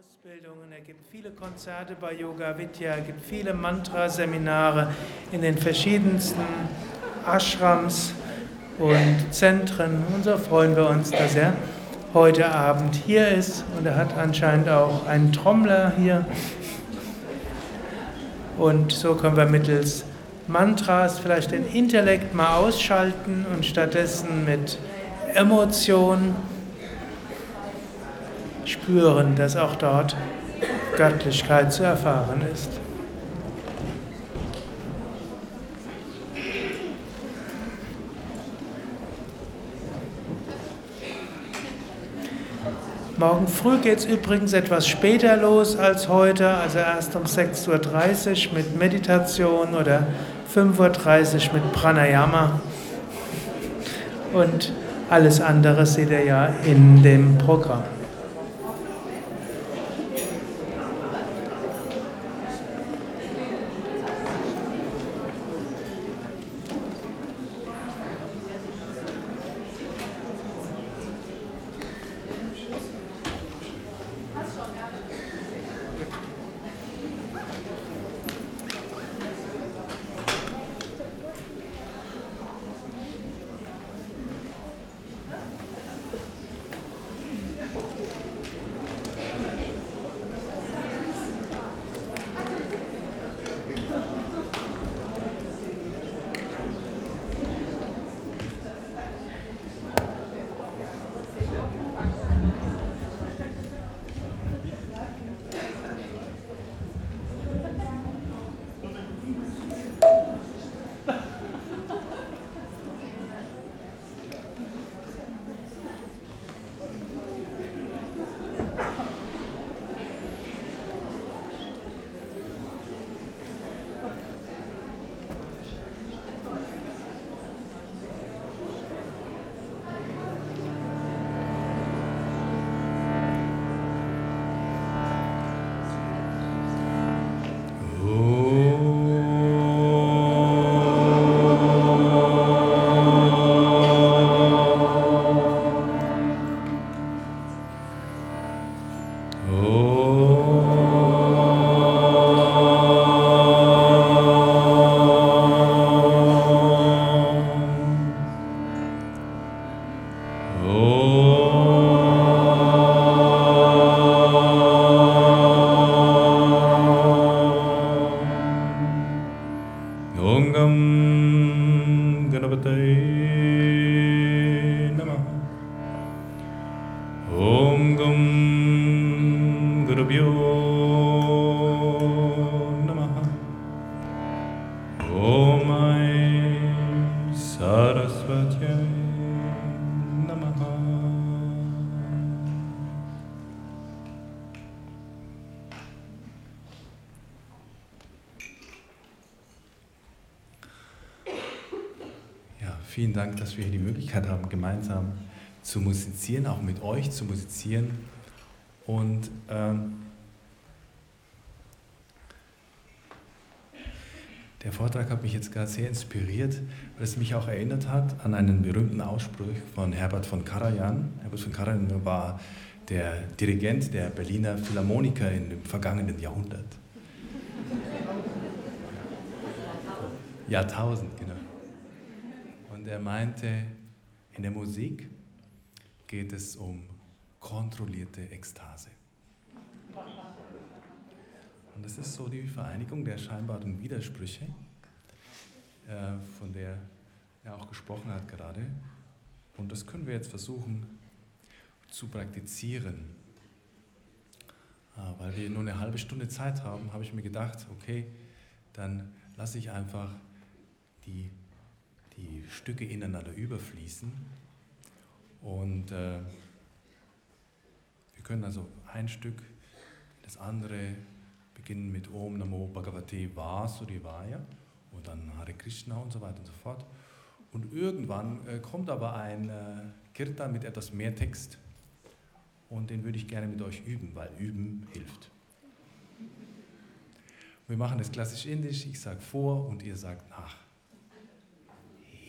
Ausbildungen, er gibt viele Konzerte bei Yoga Vidya, er gibt viele Mantra-Seminare in den verschiedensten Ashrams und Zentren. Und so freuen wir uns, dass er heute Abend hier ist. Und er hat anscheinend auch einen Trommler hier. Und so können wir mittels Mantras vielleicht den Intellekt mal ausschalten und stattdessen mit Emotionen spüren, dass auch dort Göttlichkeit zu erfahren ist. Morgen früh geht es übrigens etwas später los als heute, also erst um 6.30 Uhr mit Meditation oder 5.30 Uhr mit Pranayama. Und alles andere seht ihr ja in dem Programm. Dass wir hier die Möglichkeit haben, gemeinsam zu musizieren, auch mit euch zu musizieren. Und ähm, der Vortrag hat mich jetzt gerade sehr inspiriert, weil es mich auch erinnert hat an einen berühmten Ausspruch von Herbert von Karajan. Herbert von Karajan war der Dirigent der Berliner Philharmoniker in dem vergangenen Jahrhundert. Jahrtausend, genau. Und er meinte, in der Musik geht es um kontrollierte Ekstase. Und das ist so die Vereinigung der scheinbaren Widersprüche, äh, von der er auch gesprochen hat gerade. Und das können wir jetzt versuchen zu praktizieren. Äh, weil wir nur eine halbe Stunde Zeit haben, habe ich mir gedacht, okay, dann lasse ich einfach die die Stücke ineinander überfließen. Und äh, wir können also ein Stück, das andere beginnen mit Om Namo Bhagavate Vasudevaya und dann Hare Krishna und so weiter und so fort. Und irgendwann äh, kommt aber ein äh, Kirtan mit etwas mehr Text und den würde ich gerne mit euch üben, weil üben hilft. Wir machen das klassisch indisch, ich sage vor und ihr sagt nach.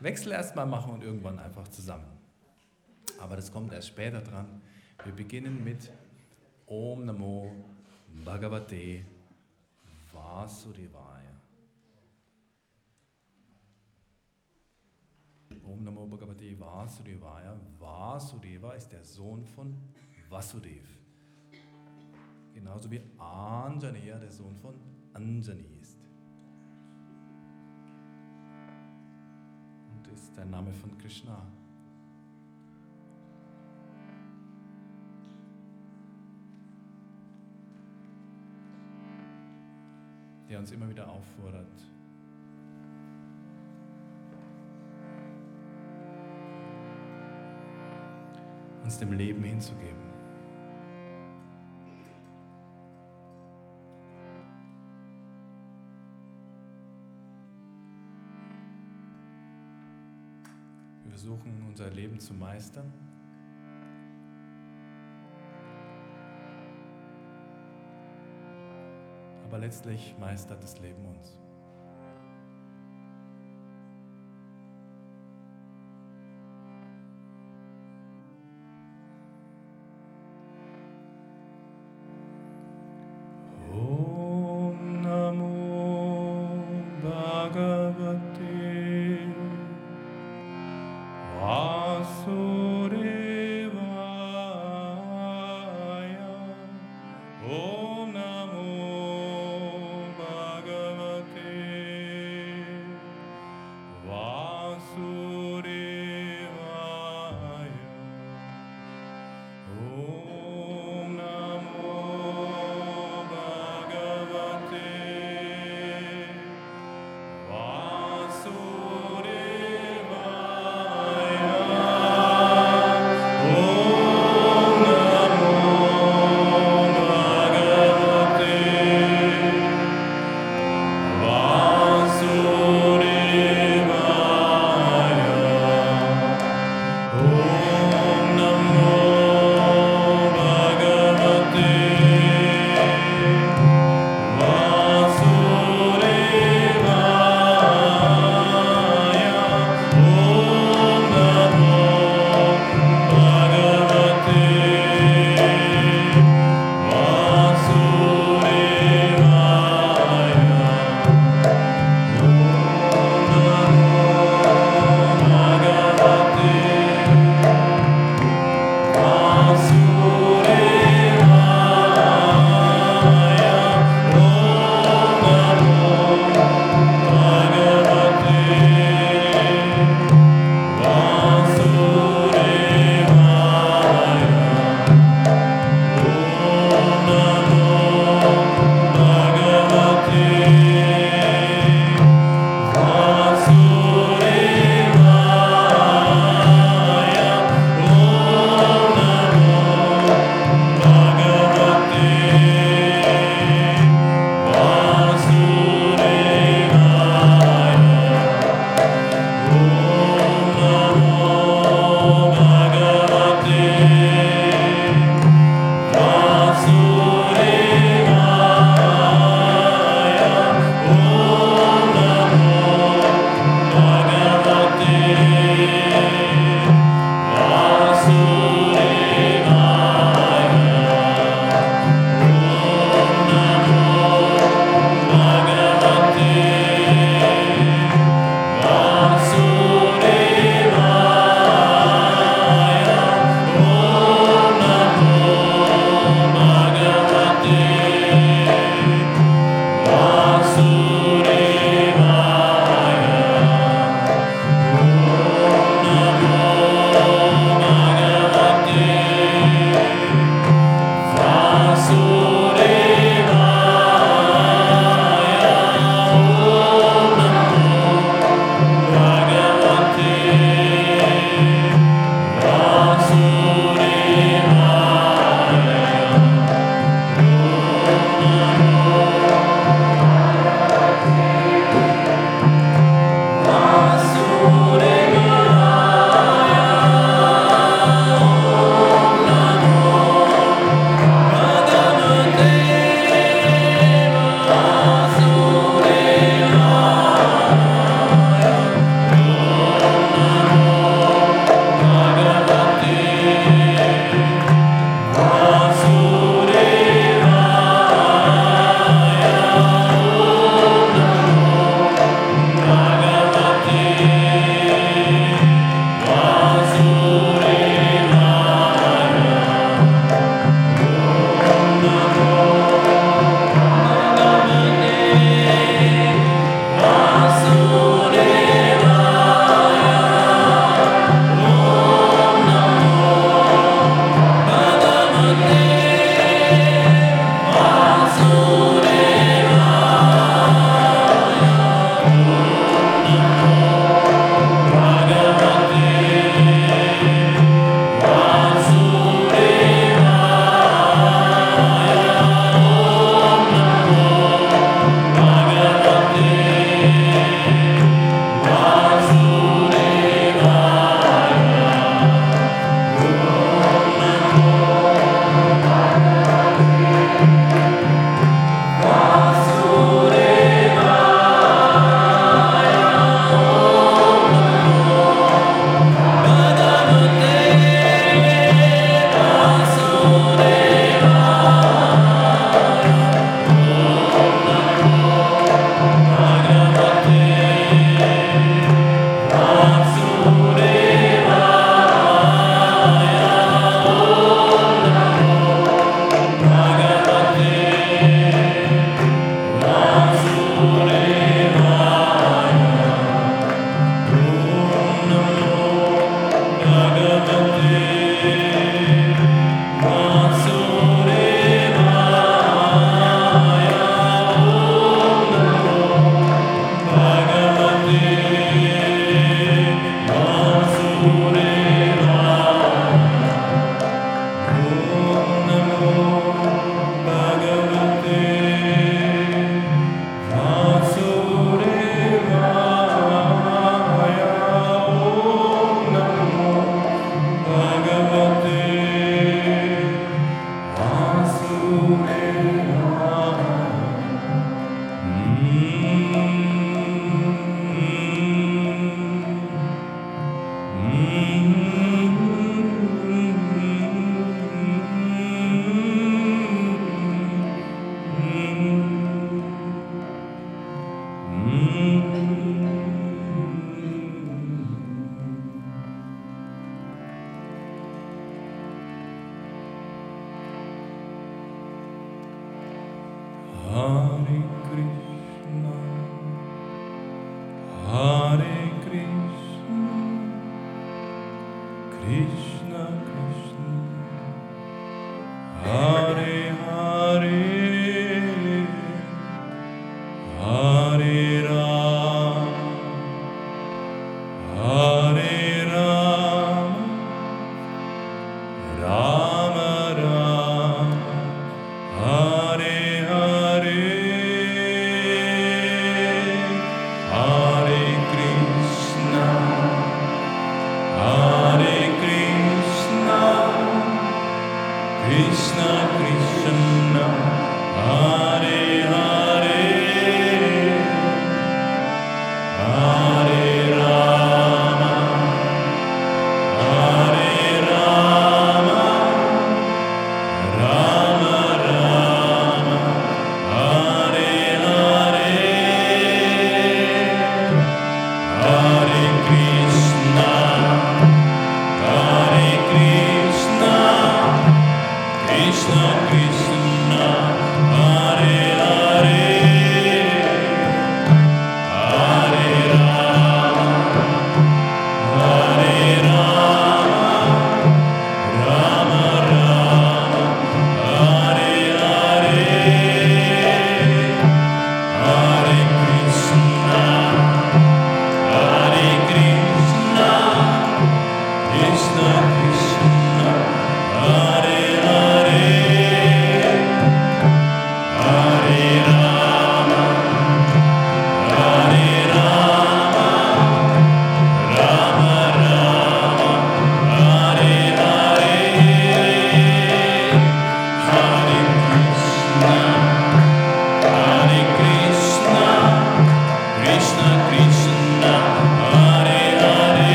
Wechsel erstmal machen und irgendwann einfach zusammen. Aber das kommt erst später dran. Wir beginnen mit Om Namo Bhagavate Vasudevaya. Om Namo Bhagavate Vasudevaya. Vasudeva ist der Sohn von Vasudev. Genauso wie Anjaneya der Sohn von Anjani ist. Ist der Name von Krishna. Der uns immer wieder auffordert, uns dem Leben hinzugeben. Versuchen unser Leben zu meistern. Aber letztlich meistert das Leben uns.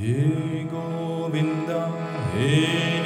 He Govinda, He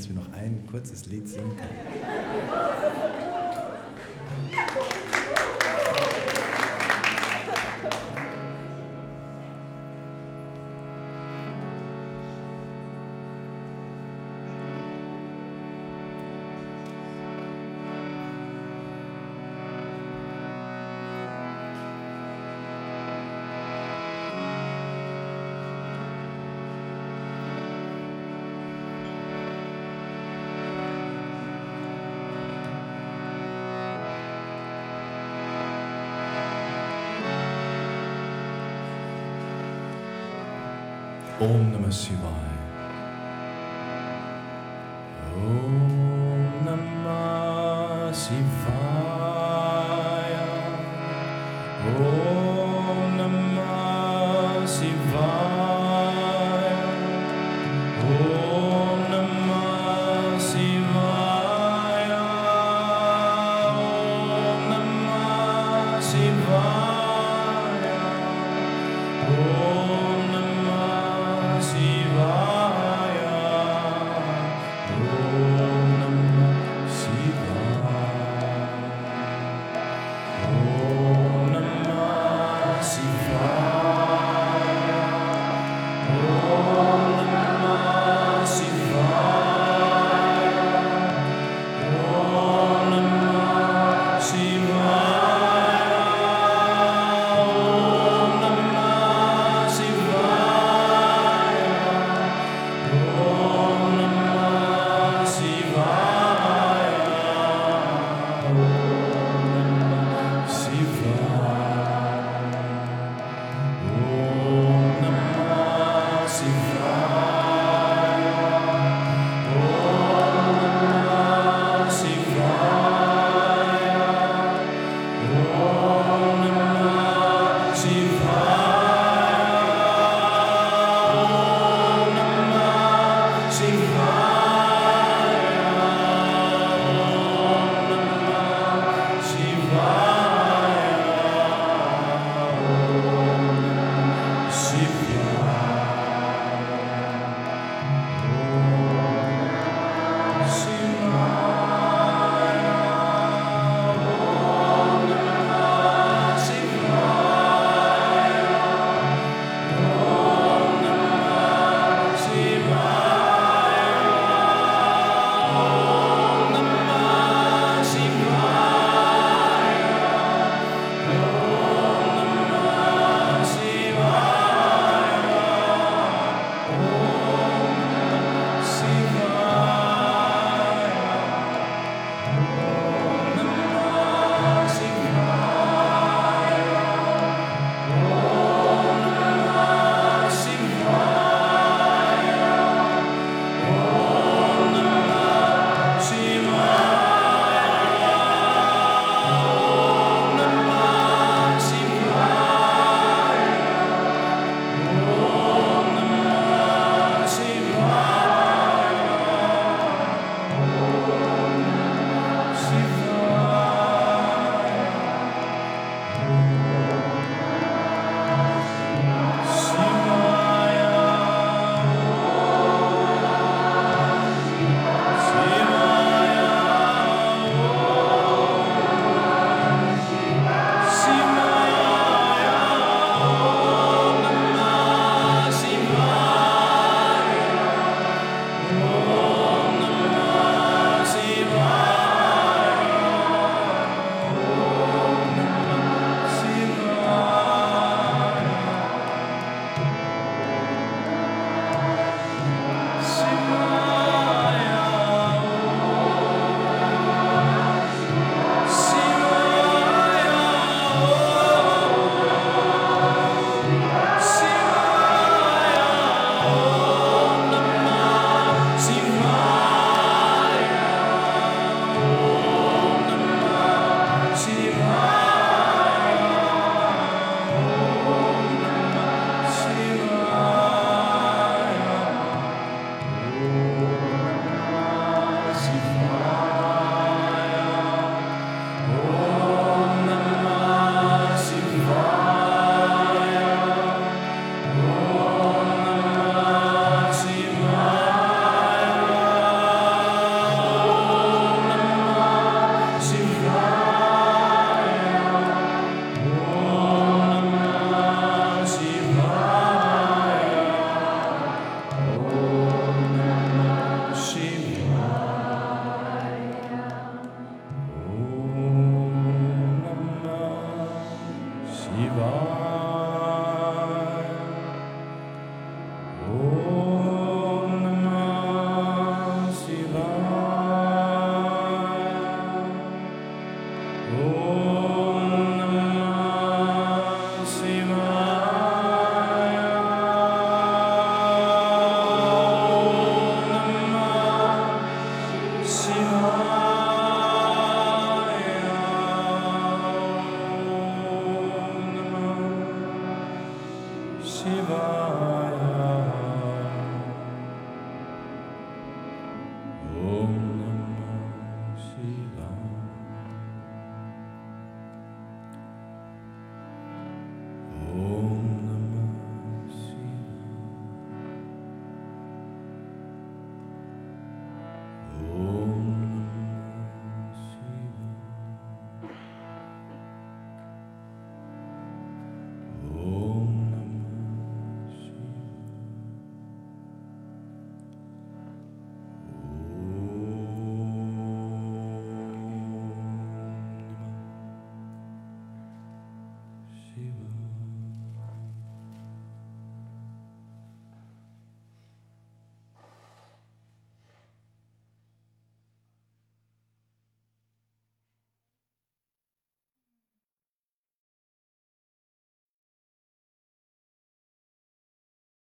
dass wir noch ein kurzes Lied singen können. pass you by. Om Namah Shivaya.